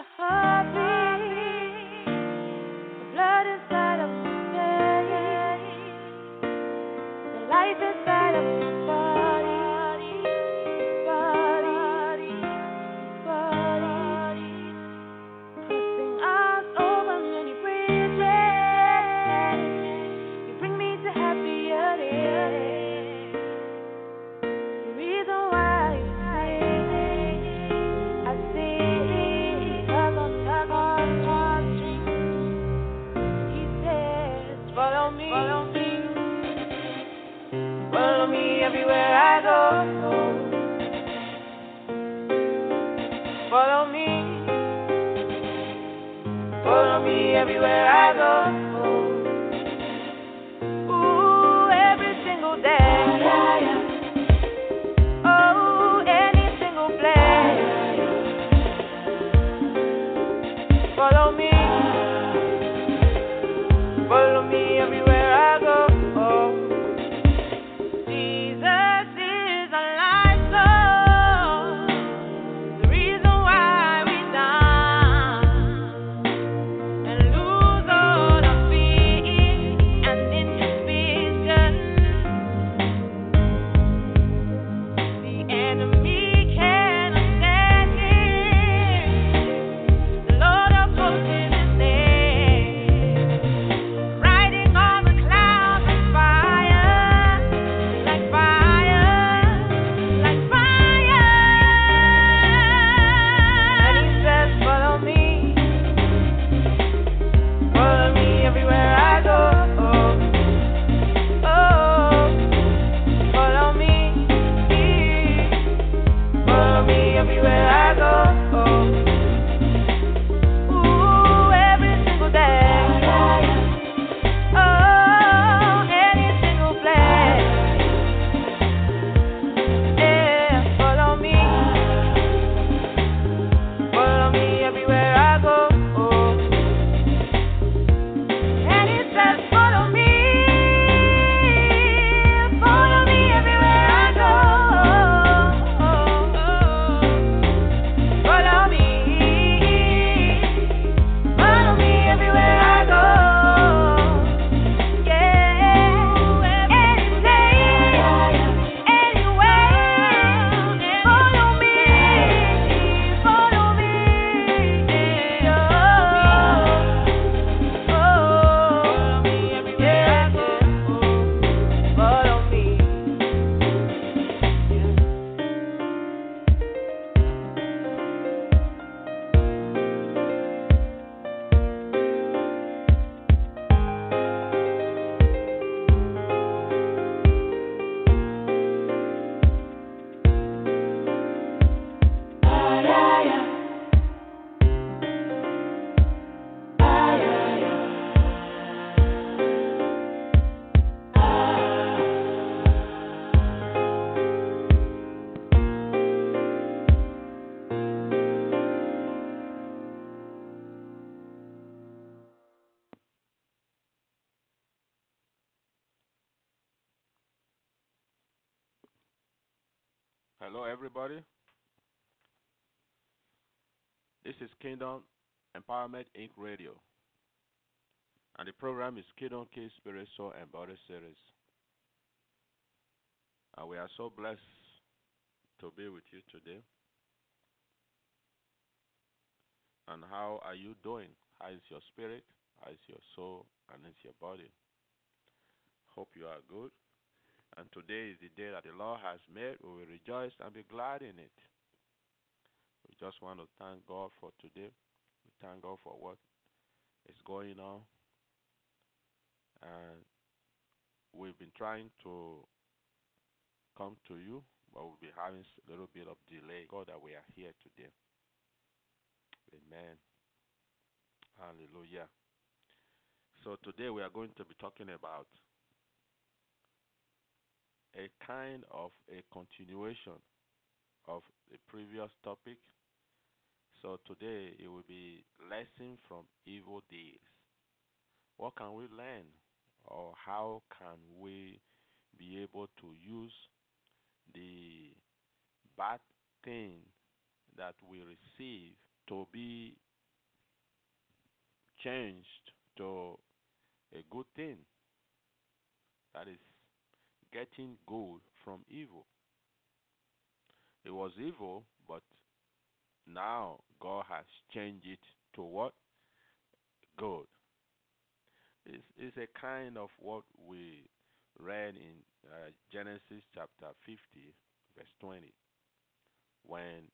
the Hello, everybody. This is Kingdom Empowerment Inc. Radio, and the program is Kingdom Key Spirit, Soul, and Body Series. And we are so blessed to be with you today. And how are you doing? How is your spirit? How is your soul? And is your body? Hope you are good. And today is the day that the Lord has made. We will rejoice and be glad in it. We just want to thank God for today. We thank God for what is going on. And we've been trying to come to you, but we'll be having a little bit of delay. God, that we are here today. Amen. Hallelujah. So today we are going to be talking about a kind of a continuation of the previous topic. So today it will be lesson from evil deeds. What can we learn or how can we be able to use the bad thing that we receive to be changed to a good thing. That is getting good from evil. It was evil, but now God has changed it to what? Good. It's, it's a kind of what we read in uh, Genesis chapter 50, verse 20, when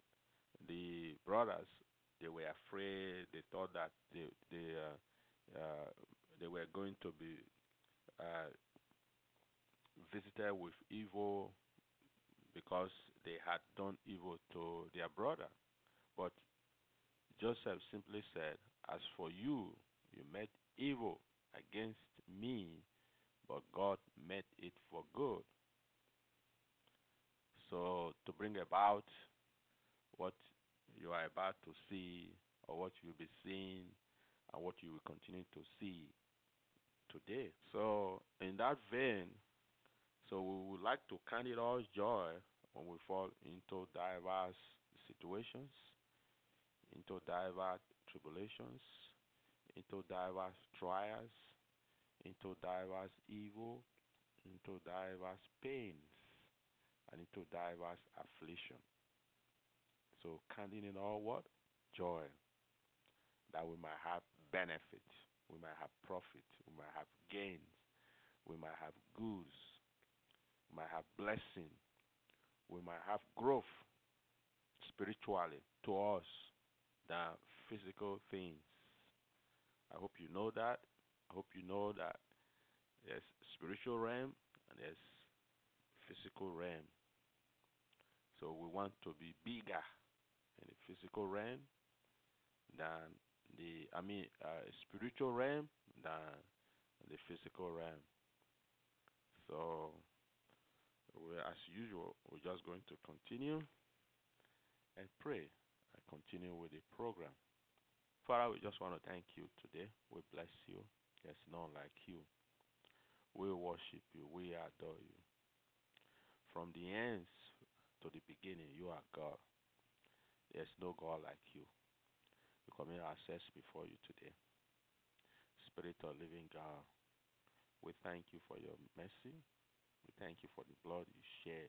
the brothers they were afraid. They thought that they they uh, uh, they were going to be uh, visited with evil because they had done evil to their brother. But Joseph simply said, As for you, you met evil against me, but God meant it for good. So, to bring about what you are about to see, or what you'll be seeing, and what you will continue to see today. So, in that vein, so we would like to count it all joy when we fall into diverse situations, into diverse tribulations, into diverse trials, into diverse evil, into diverse pains, and into diverse affliction. So counting it all what? Joy. That we might have benefit, we might have profit, we might have gains, we might have goods, we might have blessing, we might have growth spiritually to us than physical things. I hope you know that. I hope you know that there's spiritual realm and there's physical realm. So we want to be bigger in the physical realm than the I mean uh, spiritual realm than the physical realm. So we as usual we're just going to continue and pray and continue with the program. Father, we just want to thank you today. We bless you. There's none like you. We worship you. We adore you. From the ends to the beginning, you are God. There's no God like you. We commit ourselves before you today. Spirit of living God, we thank you for your mercy. We thank you for the blood you shed.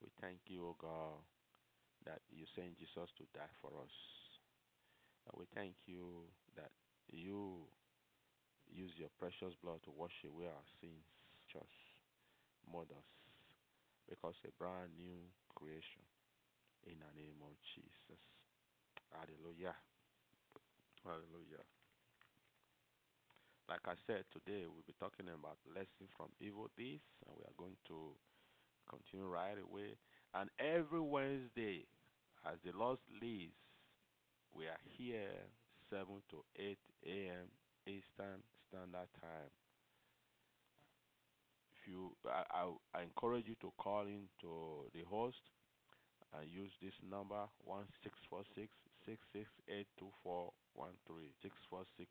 We thank you, O God, that you sent Jesus to die for us. And we thank you that you use your precious blood to wash away our sins, just mothers, because a brand new creation in the name of Jesus. Hallelujah. Hallelujah. Like I said, today we'll be talking about lesson from evil deeds, and we are going to continue right away. And every Wednesday, as the Lord leads, we are here 7 to 8 a.m. Eastern Standard Time. If you, I, I, I encourage you to call in to the host and use this number one six four six six six eight two four one three six four six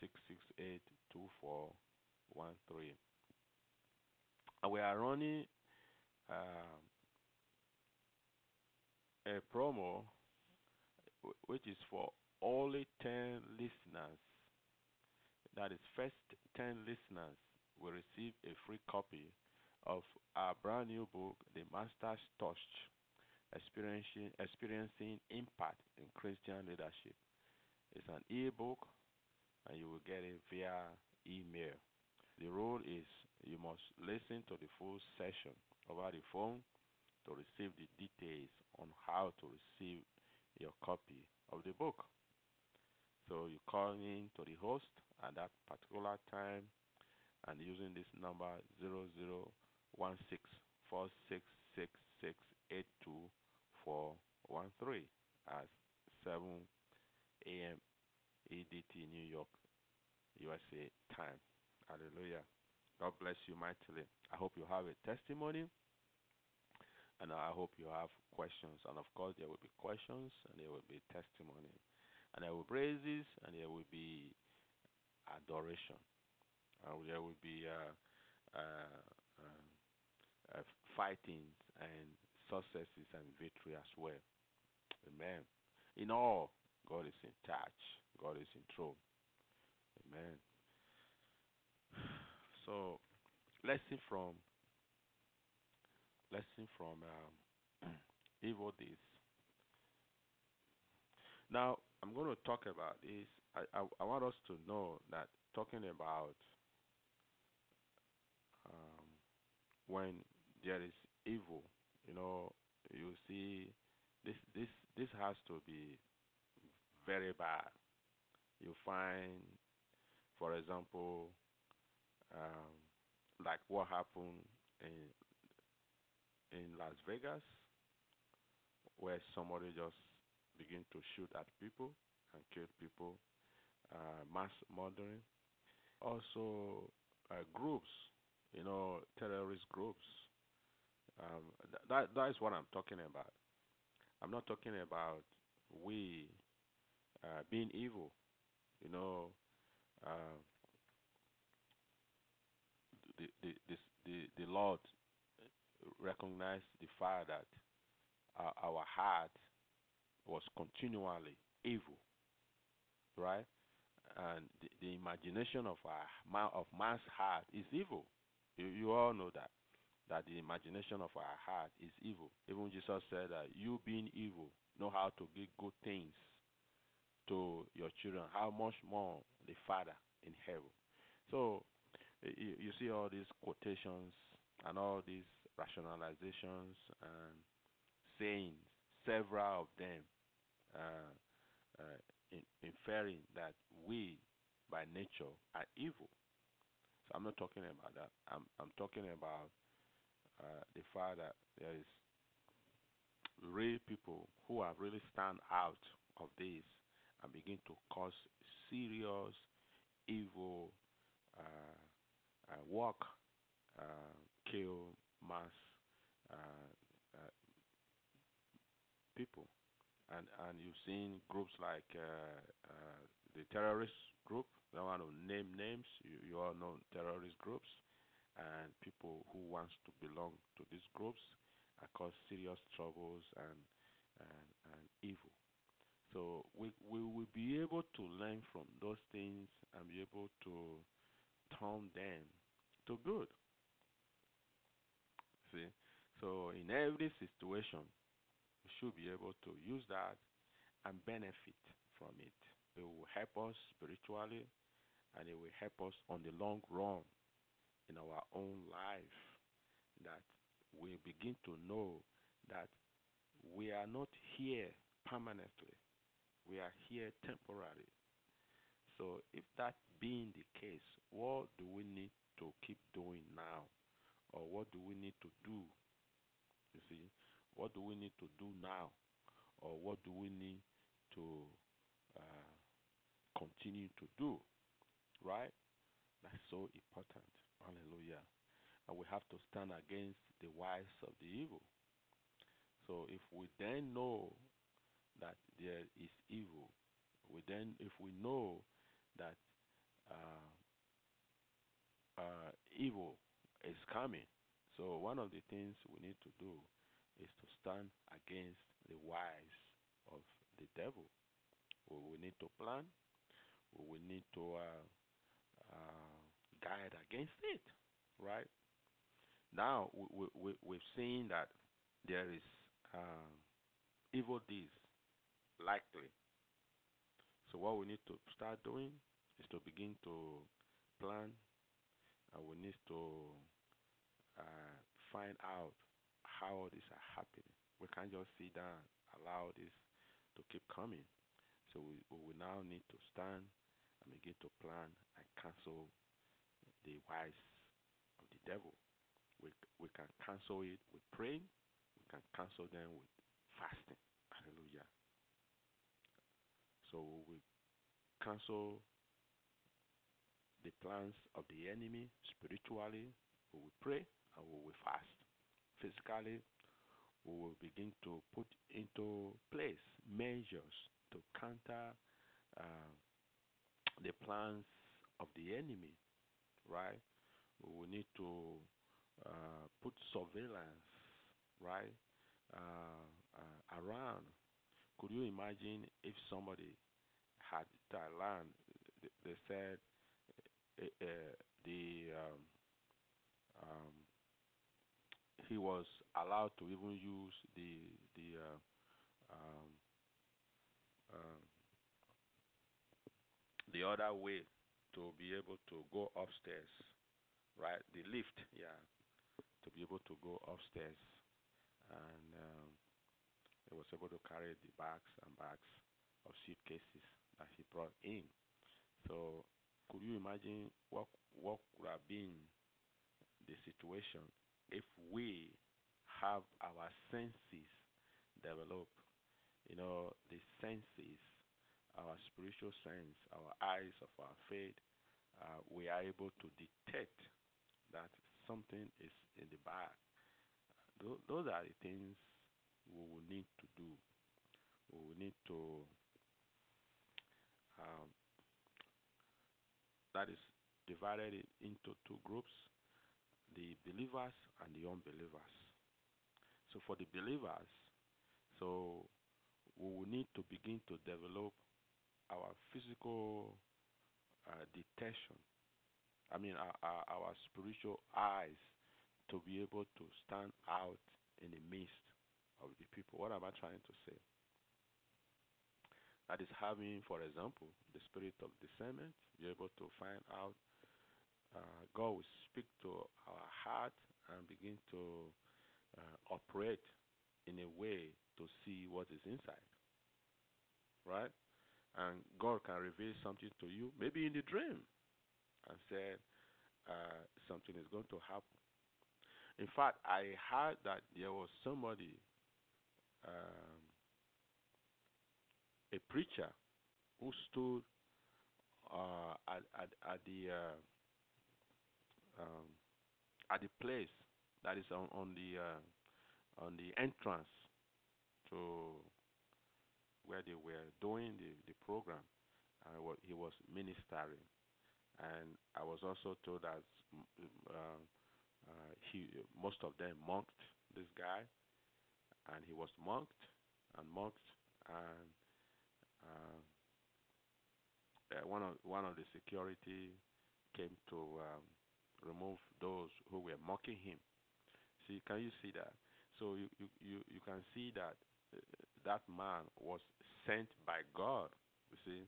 six six eight two four one three. And we are running um, a promo which is for only ten listeners. That is first ten listeners will receive a free copy of our brand new book, The Master's Touch experiencing experiencing impact in Christian leadership. It's an ebook and you will get it via email. The rule is you must listen to the full session over the phone to receive the details on how to receive your copy of the book. So you call in to the host at that particular time and using this number zero zero one six four six six six eight two four one three at seven AM EDT New York USA time. Hallelujah. God bless you mightily. I hope you have a testimony and I hope you have questions. And of course, there will be questions and there will be testimony. And there will be praises and there will be adoration. And there will be uh, uh, uh, uh, fighting and successes and victory as well. Amen. In all, God is in charge. God is in. Amen. So, lesson from lesson from um, evil deeds. Now, I'm going to talk about this. I, I, I want us to know that talking about um, when there is evil, you know, you see this this this has to be very bad. You find, for example, um, like what happened in in Las Vegas, where somebody just begin to shoot at people and kill people, uh, mass murdering. Also, uh, groups, you know, terrorist groups. Um, th- that that is what I'm talking about. I'm not talking about we uh, being evil. You know, uh, the, the the the the Lord recognized the fact that our, our heart was continually evil, right? And the, the imagination of our of man's heart is evil. You, you all know that that the imagination of our heart is evil. Even Jesus said that you being evil know how to give good things to your children. How much more the Father in heaven? So you, you see all these quotations and all these rationalizations and sayings, several of them uh, uh, in, inferring that we, by nature, are evil. So I'm not talking about that. I'm I'm talking about uh, the fact that there is real people who have really stand out of this and begin to cause serious evil uh, uh, work, uh, kill mass uh, uh, people and and you've seen groups like uh, the terrorist group. I don't want to name names. You, you all know terrorist groups and people who wants to belong to these groups and cause serious troubles and and, and evil. So we we will be able to from those things and be able to turn them to good. See, so in every situation, we should be able to use that and benefit from it. It will help us spiritually and it will help us on the long run in our own life. That we begin to know that we are not here permanently, we are here temporarily. So, if that being the case, what do we need to keep doing now? Or what do we need to do? You see, what do we need to do now? Or what do we need to uh, continue to do? Right? That's so important. Hallelujah. And we have to stand against the wiles of the evil. So if we then know that there is evil, we then, if we know that uh, uh, evil is coming, so one of the things we need to do is to stand against the wiles of the devil. We, we need to plan. We will need to uh, uh, guide against it, right? Now we, we, we've seen that there is um, evil deeds likely. So what we need to start doing is to begin to plan, and we need to uh, find out how these are happening. We can't just sit down, allow this to keep coming. So we, we now need to stand and begin to plan and cancel the wiles of the devil. We, we can cancel it with praying, we can cancel them with fasting. Hallelujah. So we cancel the plans of the enemy spiritually, we will pray and we will fast. Physically, we will begin to put into place measures to counter uh, the plans of the enemy, right? We will need to uh, put surveillance, right, uh, uh, around. Could you imagine if somebody had Thailand? They said uh, the um, um, he was allowed to even use the the uh, um, um, the other way to be able to go upstairs, right? The lift, yeah, to be able to go upstairs, and um, he was able to carry the bags and bags of suitcases that he brought in. So, could you imagine what what would have been the situation if we have our senses developed? You know, the senses, our spiritual sense, our eyes of our faith, uh, we are able to detect that something is in the. Tho- Those are the things we will need to do. We will need to um, that is divided into two groups the believers and the unbelievers. So, for the believers, so we will need to begin to develop our physical uh, detection. I mean, our, our, our spiritual eyes to be able to stand out in the midst of the people. What am I trying to say? That is having, for example, the spirit of discernment, be able to find out. Uh, God will speak to our heart and begin to uh, operate in a way to see what is inside. Right? And God can reveal something to you, maybe in the dream, and say uh, something is going to happen. In fact, I heard that there was somebody, um, a preacher, who stood uh, at, at, at the uh, um, at the place that is on, on the uh, on the entrance to where they were doing the, the program. What he was ministering, and I was also told that mm, uh, uh, he most of them mocked this guy, and he was mocked and mocked, and uh, uh, one of one of the security came to um, remove those who were mocking him. See, can you see that? So you you you, you can see that uh, that man was sent by God. You see,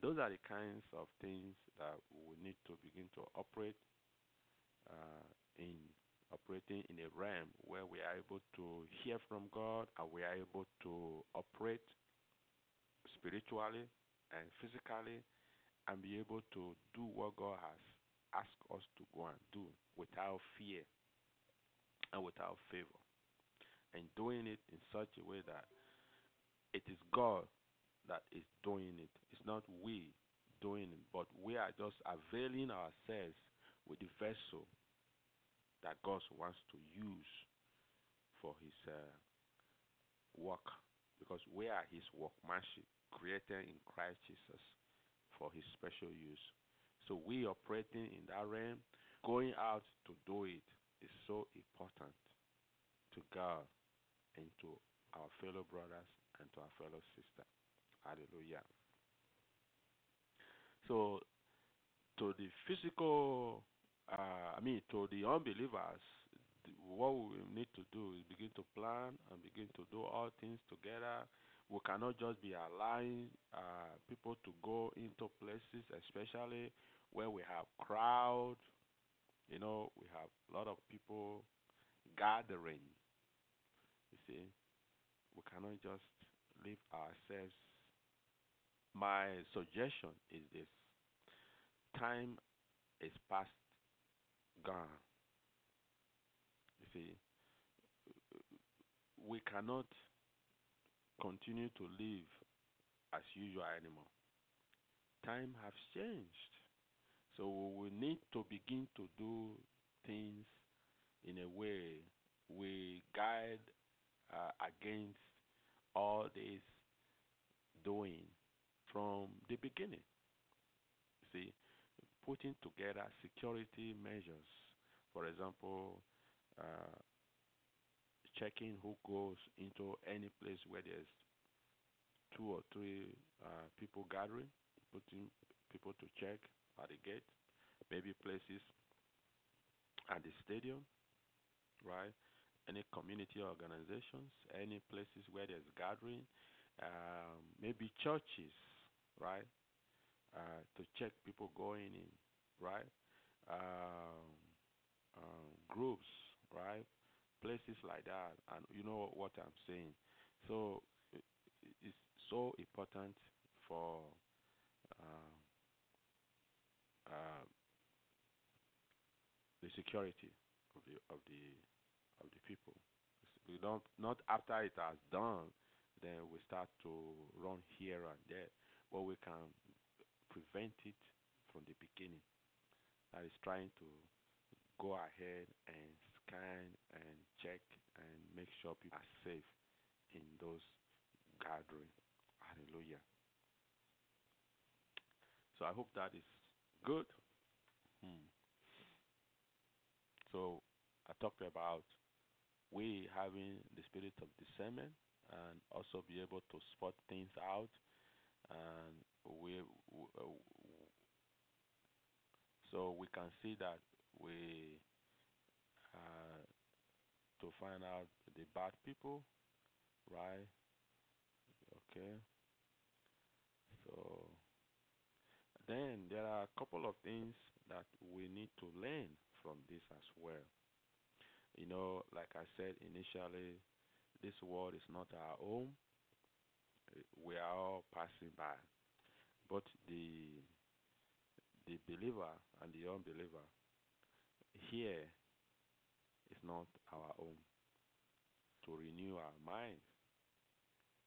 those are the kinds of things that we need to begin to operate uh, in operating in a realm where we are able to hear from God and we are able to operate spiritually and physically and be able to do what God has asked us to go and do without fear and without favor. And doing it in such a way that it is God that is doing it. It's not we doing it, but we are just availing ourselves with the vessel that God wants to use for His uh, work, because we are His workmanship, created in Christ Jesus for His special use. So we operating in that realm, going out to do it is so important to God and to our fellow brothers and to our fellow sisters. Hallelujah. So, to the physical, uh, I mean, to the unbelievers, what we need to do is begin to plan and begin to do all things together. We cannot just be allowing uh, people to go into places, especially where we have crowd. You know, we have a lot of people gathering. You see, we cannot just leave ourselves. My suggestion is this time is past gone. We cannot continue to live as usual anymore. Time has changed. So we need to begin to do things in a way we guide uh, against all this doing from the beginning. See, putting together security measures, for example, uh, checking who goes into any place where there's two or three uh, people gathering, putting people to check at the gate, maybe places at the stadium, right? Any community organizations, any places where there's gathering, um, maybe churches, right? Uh, to check people going in, right? Um, um, groups, right? Places like that, and you know what I'm saying. So it's so important for um, uh, the security of the of the of the people. We don't not after it has done, then we start to run here and there, but we can prevent it from the beginning. That is trying to go ahead and and check and make sure people are safe in those gatherings. Hallelujah. So I hope that is good. Hmm. So I talked about we having the spirit of discernment and also be able to spot things out and we so we can see that we uh, to find out the bad people right? Okay. So then there are a couple of things that we need to learn from this as well. You know like i said initially this world is not our home. We are all passing by. But the the believer and the unbeliever here is not our own. To renew our mind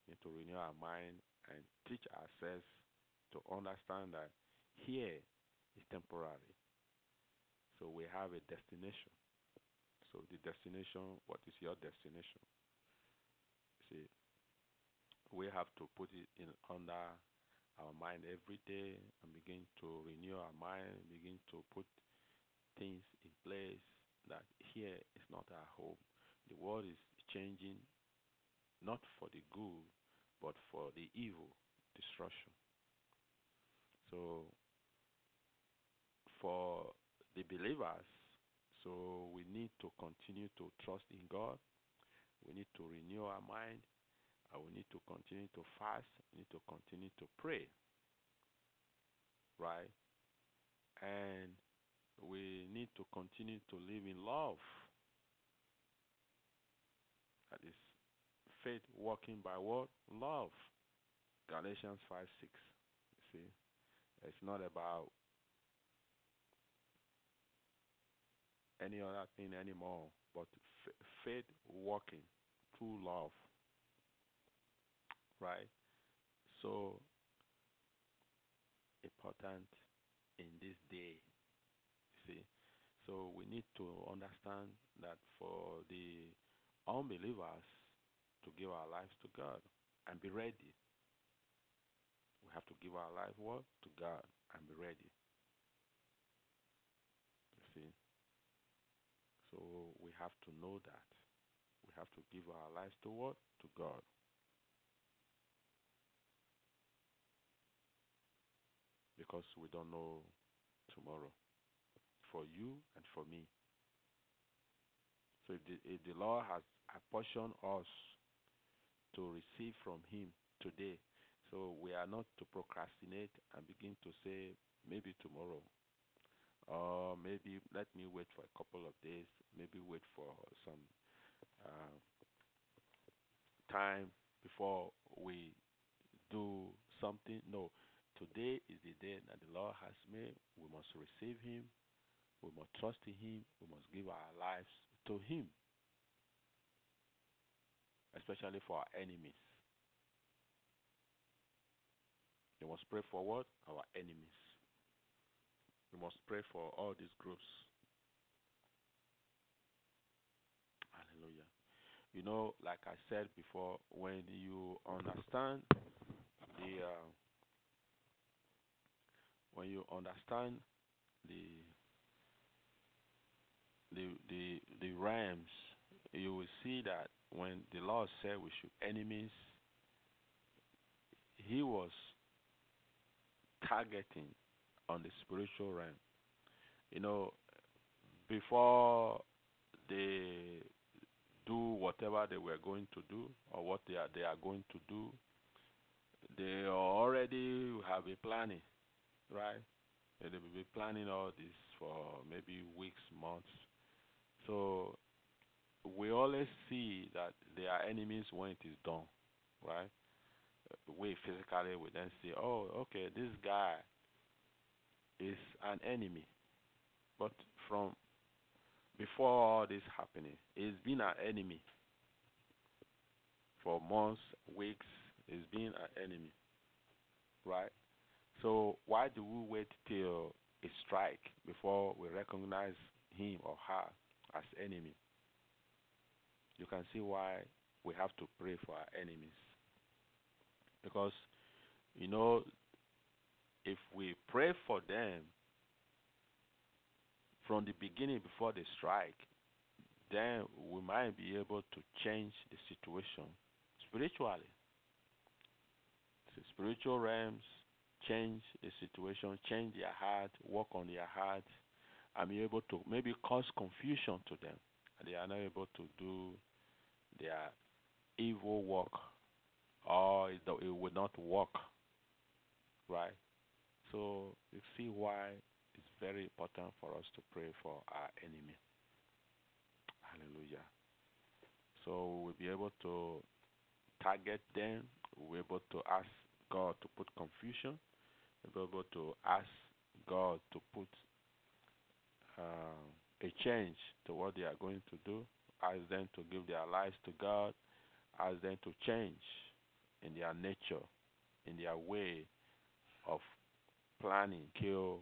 and to renew our mind and teach ourselves to understand that here is temporary. So we have a destination. So the destination what is your destination? See we have to put it in under our mind every day and begin to renew our mind begin to put things in place that here is not our home. The world is changing not for the good, but for the evil, destruction. So, for the believers, so we need to continue to trust in God. We need to renew our mind. And we need to continue to fast. We need to continue to pray. Right? And we need to continue to live in love. That is faith working by what? Love. Galatians 5 6. You see? It's not about any other thing anymore, but f- faith working through love. Right? So important in this day. See? So we need to understand that for the unbelievers to give our lives to God and be ready. We have to give our life what? To God and be ready. You see? So we have to know that. We have to give our lives to what? To God. Because we don't know tomorrow. For you and for me. So if the, if the Lord has apportioned us to receive from Him today, so we are not to procrastinate and begin to say, maybe tomorrow. Or maybe let me wait for a couple of days, maybe wait for some uh, time before we do something. No, today is the day that the Lord has made. We must receive Him. We must trust in Him. We must give our lives to Him, especially for our enemies. We must pray for what? Our enemies. We must pray for all these groups. Hallelujah. You know, like I said before, when you understand the uh, when you understand the the the the realms, you will see that when the Lord said we should enemies, He was targeting on the spiritual realm. you know, before they do whatever they were going to do or what they are they are going to do, they already have been planning, right? They will be planning all this for maybe weeks, months. So we always see that they are enemies when it is done, right? We physically we then say, oh, okay, this guy is an enemy. But from before all this happening, he's been an enemy for months, weeks. He's been an enemy, right? So why do we wait till a strike before we recognize him or her as enemy? You can see why we have to pray for our enemies. Because, you know, if we pray for them from the beginning before they strike, then we might be able to change the situation spiritually. The spiritual realms change the situation, change their heart, work on their heart, be able to maybe cause confusion to them. They are not able to do their evil work or it, it will not work. Right? So you see why it's very important for us to pray for our enemy. Hallelujah. So we'll be able to target them, we'll be able to ask God to put confusion, we'll be able to ask God to put uh, a change to what they are going to do, ask them to give their lives to God, ask them to change in their nature, in their way of planning, kill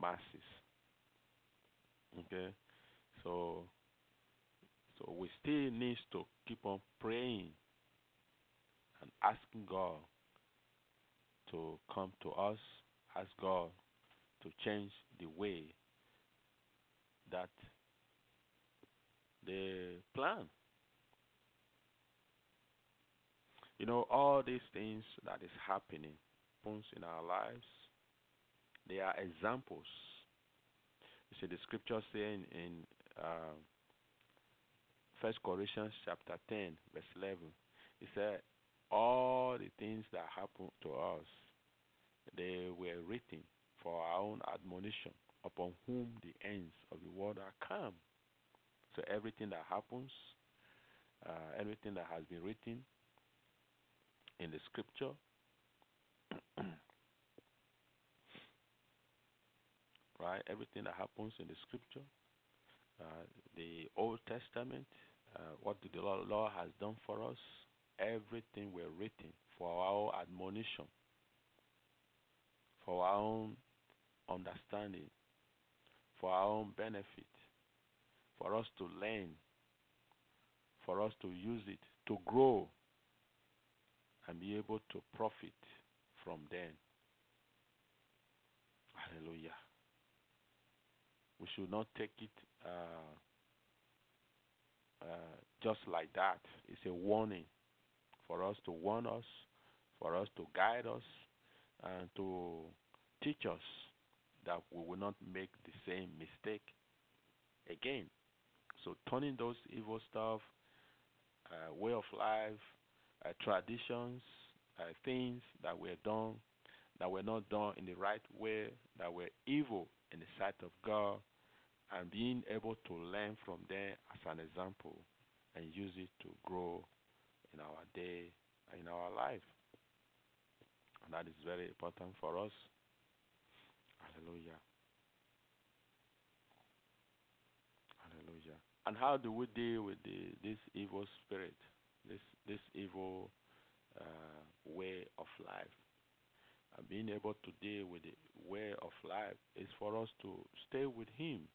masses. Okay, so so we still need to keep on praying and asking God to come to us, ask God to change the way that the plan. You know, all these things that is happening in our lives, they are examples. You see, the scripture saying in uh, First Corinthians chapter 10, verse 11, it said, all the things that happened to us, they were written for our own admonition, upon whom the ends of the world are come. So everything that happens, uh, everything that has been written in the scripture, right? Everything that happens in the scripture, uh, the Old Testament, uh, what the Lord has done for us, everything were written for our admonition, for our own understanding, for our own benefit, for us to learn, for us to use it, to grow, and be able to profit from them. Hallelujah. We should not take it uh, uh, just like that. It's a warning for us to warn us, for us to guide us, and to teach us that we will not make the same mistake again. So turning those evil stuff, uh, way of life, uh, traditions, uh, things that were done, that were not done in the right way, that were evil in the sight of God, and being able to learn from them as an example and use it to grow in our day, in our life. And that is very important for us. Hallelujah. Hallelujah. And how do we deal with the, this evil spirit, this this evil uh, way of life? And being able to deal with the way of life is for us to stay with Him.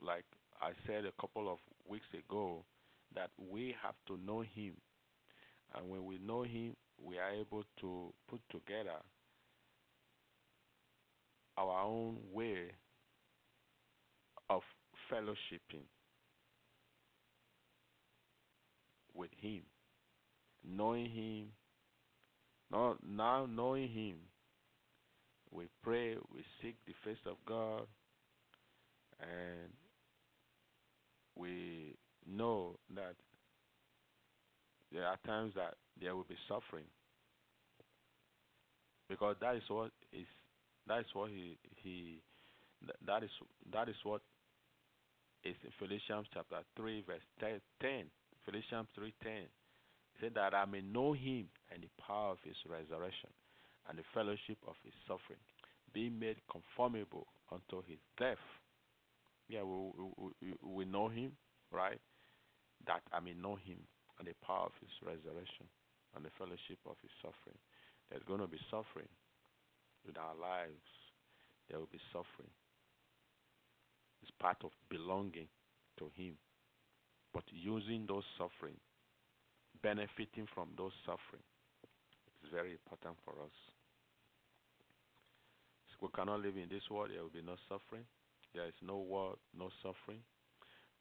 Like I said a couple of weeks ago, that we have to know Him. And when we know Him, we are able to put together our own way of fellowshipping with Him, knowing Him, not now knowing Him, we pray, we seek the face of God, and we know that there are times that there will be suffering. Because that is what is that is what he he that is that is what is in Philippians chapter three verse ten. Philippians three ten said that I may know him and the power of his resurrection and the fellowship of his suffering, being made conformable unto his death. Yeah, we, we, we know him, right? That I may know him and the power of his resurrection and the fellowship of his suffering. There's going to be suffering in our lives. There will be suffering. It's part of belonging to him. But using those suffering, benefiting from those suffering, is very important for us. We cannot live in this world, there will be no suffering. There is no war, no suffering.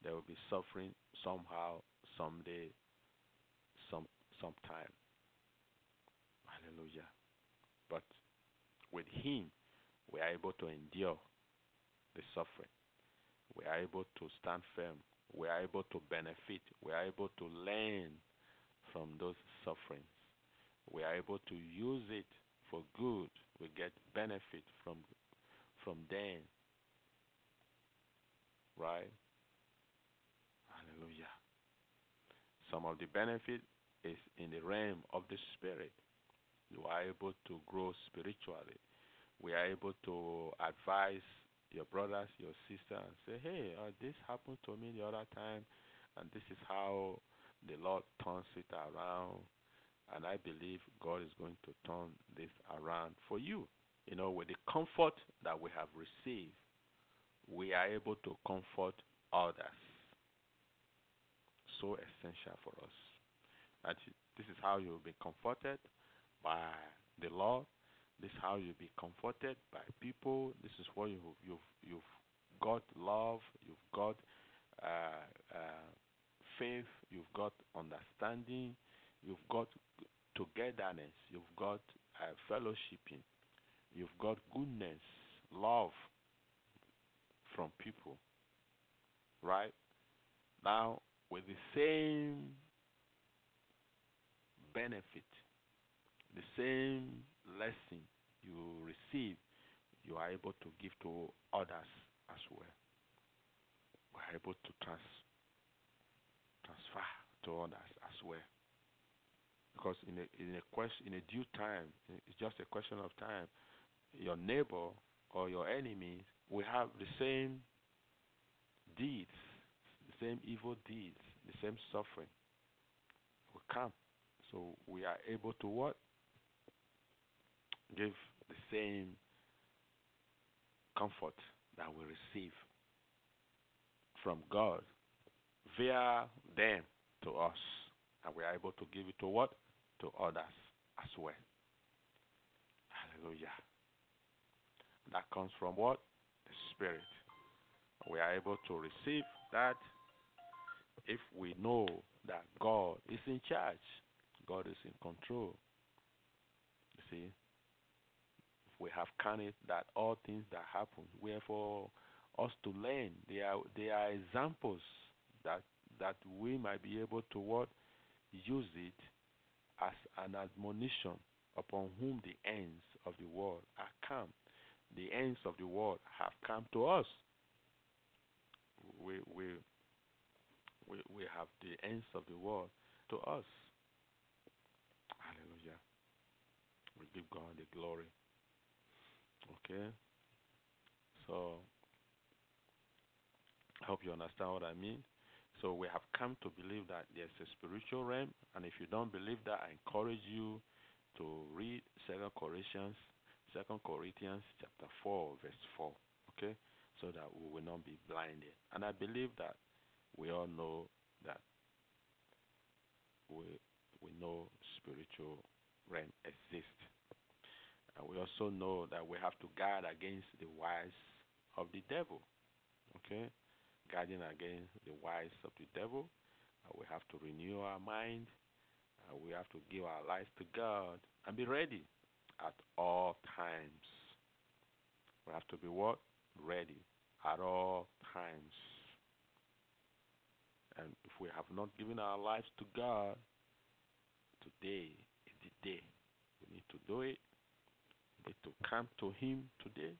There will be suffering somehow, someday, some sometime. Hallelujah. But with him we are able to endure the suffering. We are able to stand firm. We are able to benefit. We are able to learn from those sufferings. We are able to use it for good. We get benefit from from them. Right? Hallelujah. Some of the benefit is in the realm of the spirit. You are able to grow spiritually. We are able to advise your brothers, your sisters, and say, hey, uh, this happened to me the other time, and this is how the Lord turns it around. And I believe God is going to turn this around for you. You know, with the comfort that we have received, we are able to comfort others. So essential for us. And this is how you will be comforted by the Lord. This is how you'll be comforted by people. This is what you, you've you've got love. You've got uh, uh, faith. You've got understanding. You've got togetherness. You've got uh, fellowshipping. You've got goodness, love from people. Right now, with the same benefit the same lesson you receive, you are able to give to others as well. We are able to trans transfer to others as well. Because in a in a question in a due time, it's just a question of time. Your neighbor or your enemy will have the same deeds, the same evil deeds, the same suffering will come. So we are able to what? Give the same comfort that we receive from God via them to us. And we are able to give it to what? To others as well. Hallelujah. That comes from what? The Spirit. We are able to receive that if we know that God is in charge, God is in control. You see? We have counted that all things that happen were for us to learn. They are they are examples that that we might be able to what use it as an admonition upon whom the ends of the world are come. The ends of the world have come to us. We we we, we have the ends of the world to us. Hallelujah. We give God the glory. Okay? So, I hope you understand what I mean. So, we have come to believe that there's a spiritual realm, and if you don't believe that, I encourage you to read Second Corinthians, Second Corinthians chapter four, verse four. Okay, so that we will not be blinded. And I believe that we all know that we we know spiritual realm exists. We also know that we have to guard against the wiles of the devil. Okay? Guarding against the wiles of the devil. Uh, we have to renew our mind. Uh, we have to give our lives to God and be ready at all times. We have to be what? Ready at all times. And if we have not given our lives to God, today is the day. We need to do it. Need to come to Him today.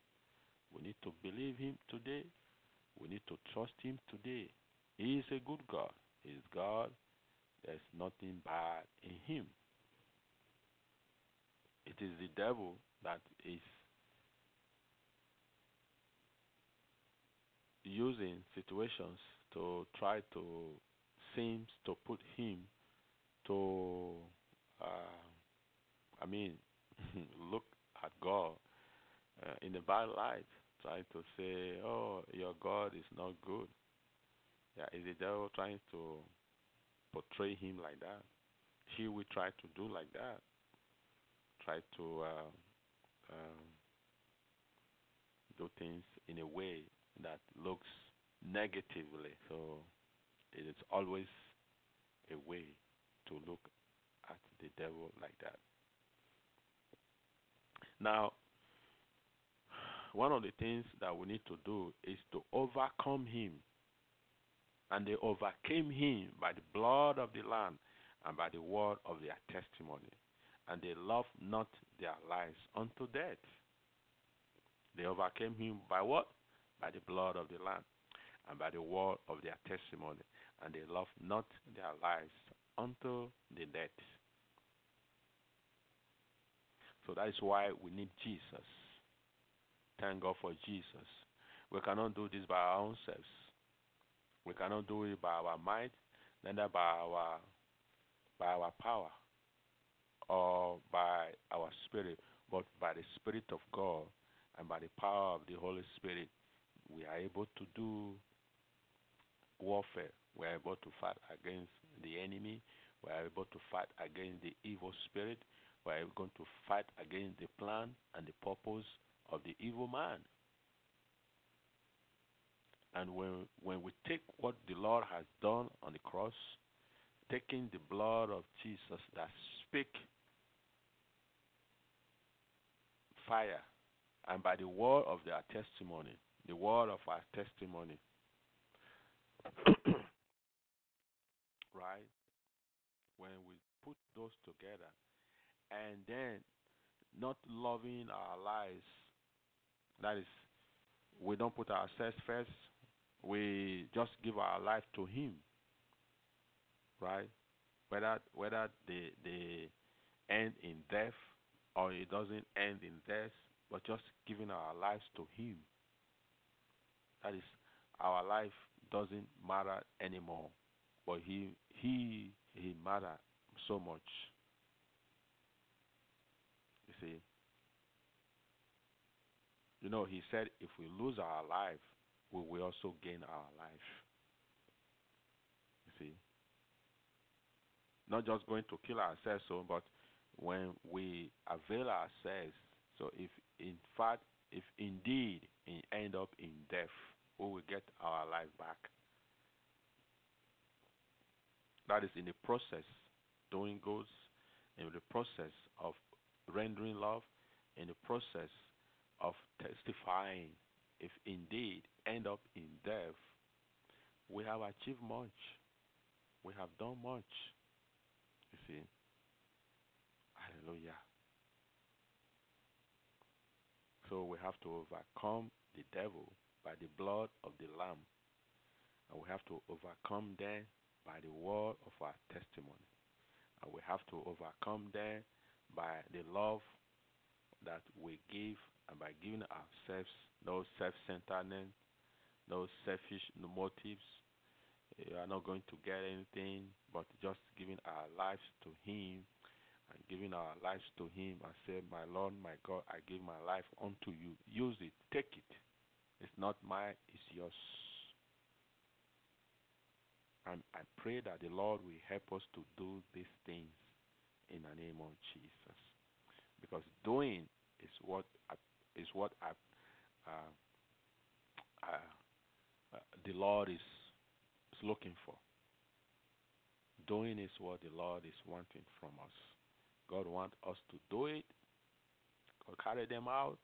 We need to believe Him today. We need to trust Him today. He is a good God. He is God. There's nothing bad in Him. It is the devil that is using situations to try to seems to put him to uh, I mean look at God uh, in a bad light, trying to say, "Oh, your God is not good." Yeah, is the devil trying to portray him like that? He will try to do like that. Try to uh, um, do things in a way that looks negatively. So it is always a way to look at the devil like that. Now, one of the things that we need to do is to overcome him. And they overcame him by the blood of the Lamb and by the word of their testimony. And they loved not their lives unto death. They overcame him by what? By the blood of the Lamb and by the word of their testimony. And they loved not their lives unto the death. So that is why we need Jesus. Thank God for Jesus. We cannot do this by our own selves. We cannot do it by our might, neither by our by our power or by our spirit, but by the Spirit of God and by the power of the Holy Spirit, we are able to do warfare. We are able to fight against the enemy. We are able to fight against the evil spirit. We are going to fight against the plan and the purpose of the evil man. And when when we take what the Lord has done on the cross, taking the blood of Jesus that speak fire, and by the word of their testimony, the word of our testimony, right? When we put those together, and then not loving our lives, that is, we don't put ourselves first, we just give our life to Him, right? Whether whether the the end in death or it doesn't end in death, but just giving our lives to Him. That is, our life doesn't matter anymore, but He He He matter so much. See. You know, He said, if we lose our life, we will also gain our life. You see. Not just going to kill ourselves, so, but when we avail ourselves. So, if in fact, if indeed it end up in death, we will get our life back. That is in the process, doing goods, in the process of rendering love, in the process of testifying. If indeed end up in death, we have achieved much. We have done much. You see. Hallelujah. So we have to overcome the devil by the blood of the Lamb. And we have to overcome them by the word of our testimony. And we have to overcome them by the love that we give and by giving ourselves no self centeredness, no selfish motives. You are not going to get anything, but just giving our lives to Him and giving our lives to Him and say, My Lord, my God, I give my life unto you. Use it, take it. It's not mine, it's yours. And I pray that the Lord will help us to do these things in the name of Jesus. Because doing is what is what I, uh, uh, uh, the Lord is, is looking for. Doing is what the Lord is wanting from us. God wants us to do it, God carry them out,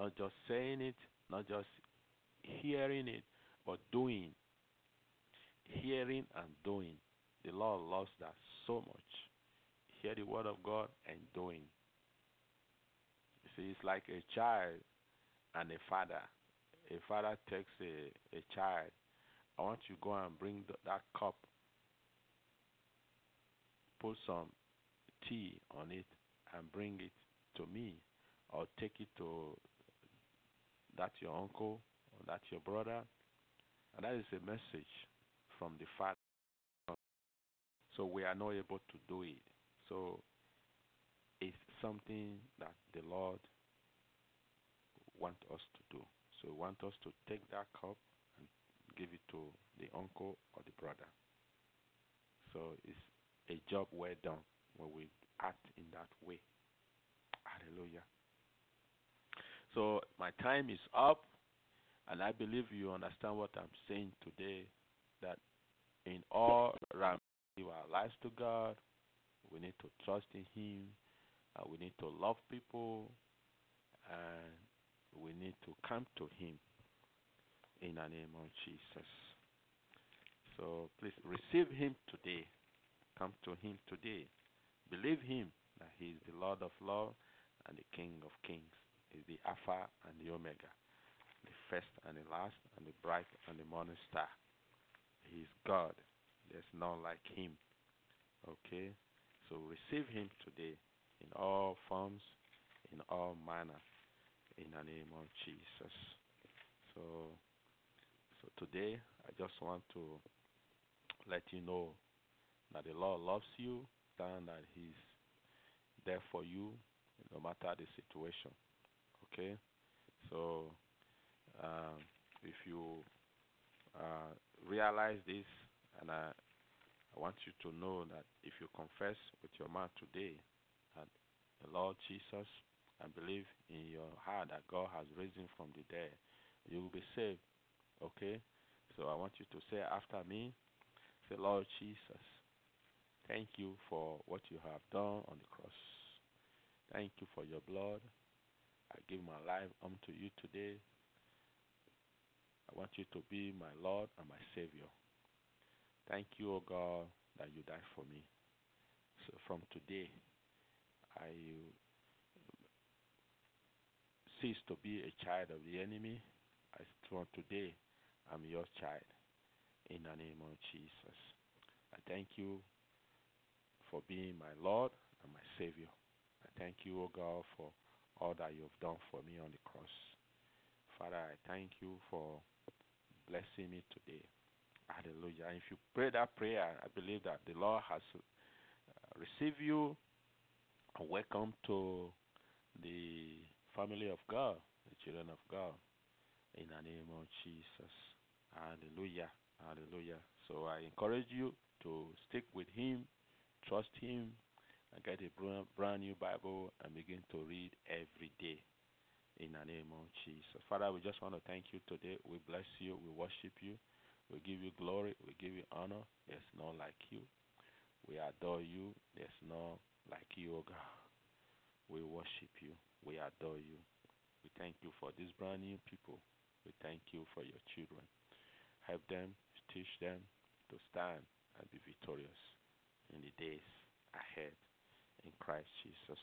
not just saying it, not just hearing it, but doing. Hearing and doing. The Lord loves that so much. Hear the word of God and doing. You see, it's like a child and a father. A father takes a, a child. I want you to go and bring the, that cup. Put some tea on it and bring it to me. Or take it to that your uncle or that your brother. And that is a message from the Father. So we are not able to do it. So it's something that the Lord want us to do. So he want us to take that cup and give it to the uncle or the brother. So it's a job well done when we act in that way. Hallelujah. So my time is up, and I believe you understand what I'm saying today. That in all give our lives to God. We need to trust in Him. Uh, we need to love people, and we need to come to Him in the name of Jesus. So please receive Him today. Come to Him today. Believe Him that He is the Lord of Lords and the King of Kings. He is the Alpha and the Omega, the first and the last, and the bright and the morning star. He is God. There's none like Him. Okay? So receive Him today in all forms, in all manner, in the name of Jesus. So, so today I just want to let you know that the Lord loves you, and that He's there for you no matter the situation. Okay? So, um, if you uh, realize this, and I, I want you to know that if you confess with your mouth today that the Lord Jesus and believe in your heart that God has him from the dead, you will be saved. Okay? So I want you to say after me, say, Lord Jesus, thank you for what you have done on the cross. Thank you for your blood. I give my life unto you today. I want you to be my Lord and my Savior. Thank you, O God, that you died for me. So from today, I cease to be a child of the enemy. I from today, I'm your child. In the name of Jesus. I thank you for being my Lord and my Savior. I thank you, O God, for all that you have done for me on the cross. Father, I thank you for blessing me today. Hallelujah. And if you pray that prayer, I believe that the Lord has uh, received you. Welcome to the family of God, the children of God. In the name of Jesus. Hallelujah. Hallelujah. So I encourage you to stick with Him, trust Him, and get a brand, brand new Bible and begin to read every day. In the name of Jesus. Father, we just want to thank you today. We bless you. We worship you. We give you glory. We give you honor. There's none like you. We adore you. There's none like you, O God. We worship you. We adore you. We thank you for these brand new people. We thank you for your children. Help them, teach them to stand and be victorious in the days ahead in Christ Jesus.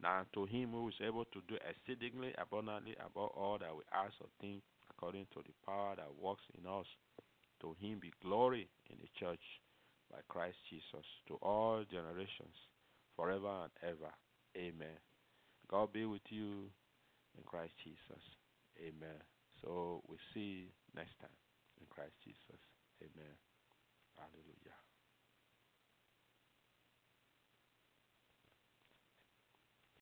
Now, to him who is able to do exceedingly abundantly above all that we ask or think, according to the power that works in us, to him be glory in the church by Christ Jesus to all generations, forever and ever. Amen. God be with you in Christ Jesus. Amen. So we see next time in Christ Jesus. Amen. Hallelujah.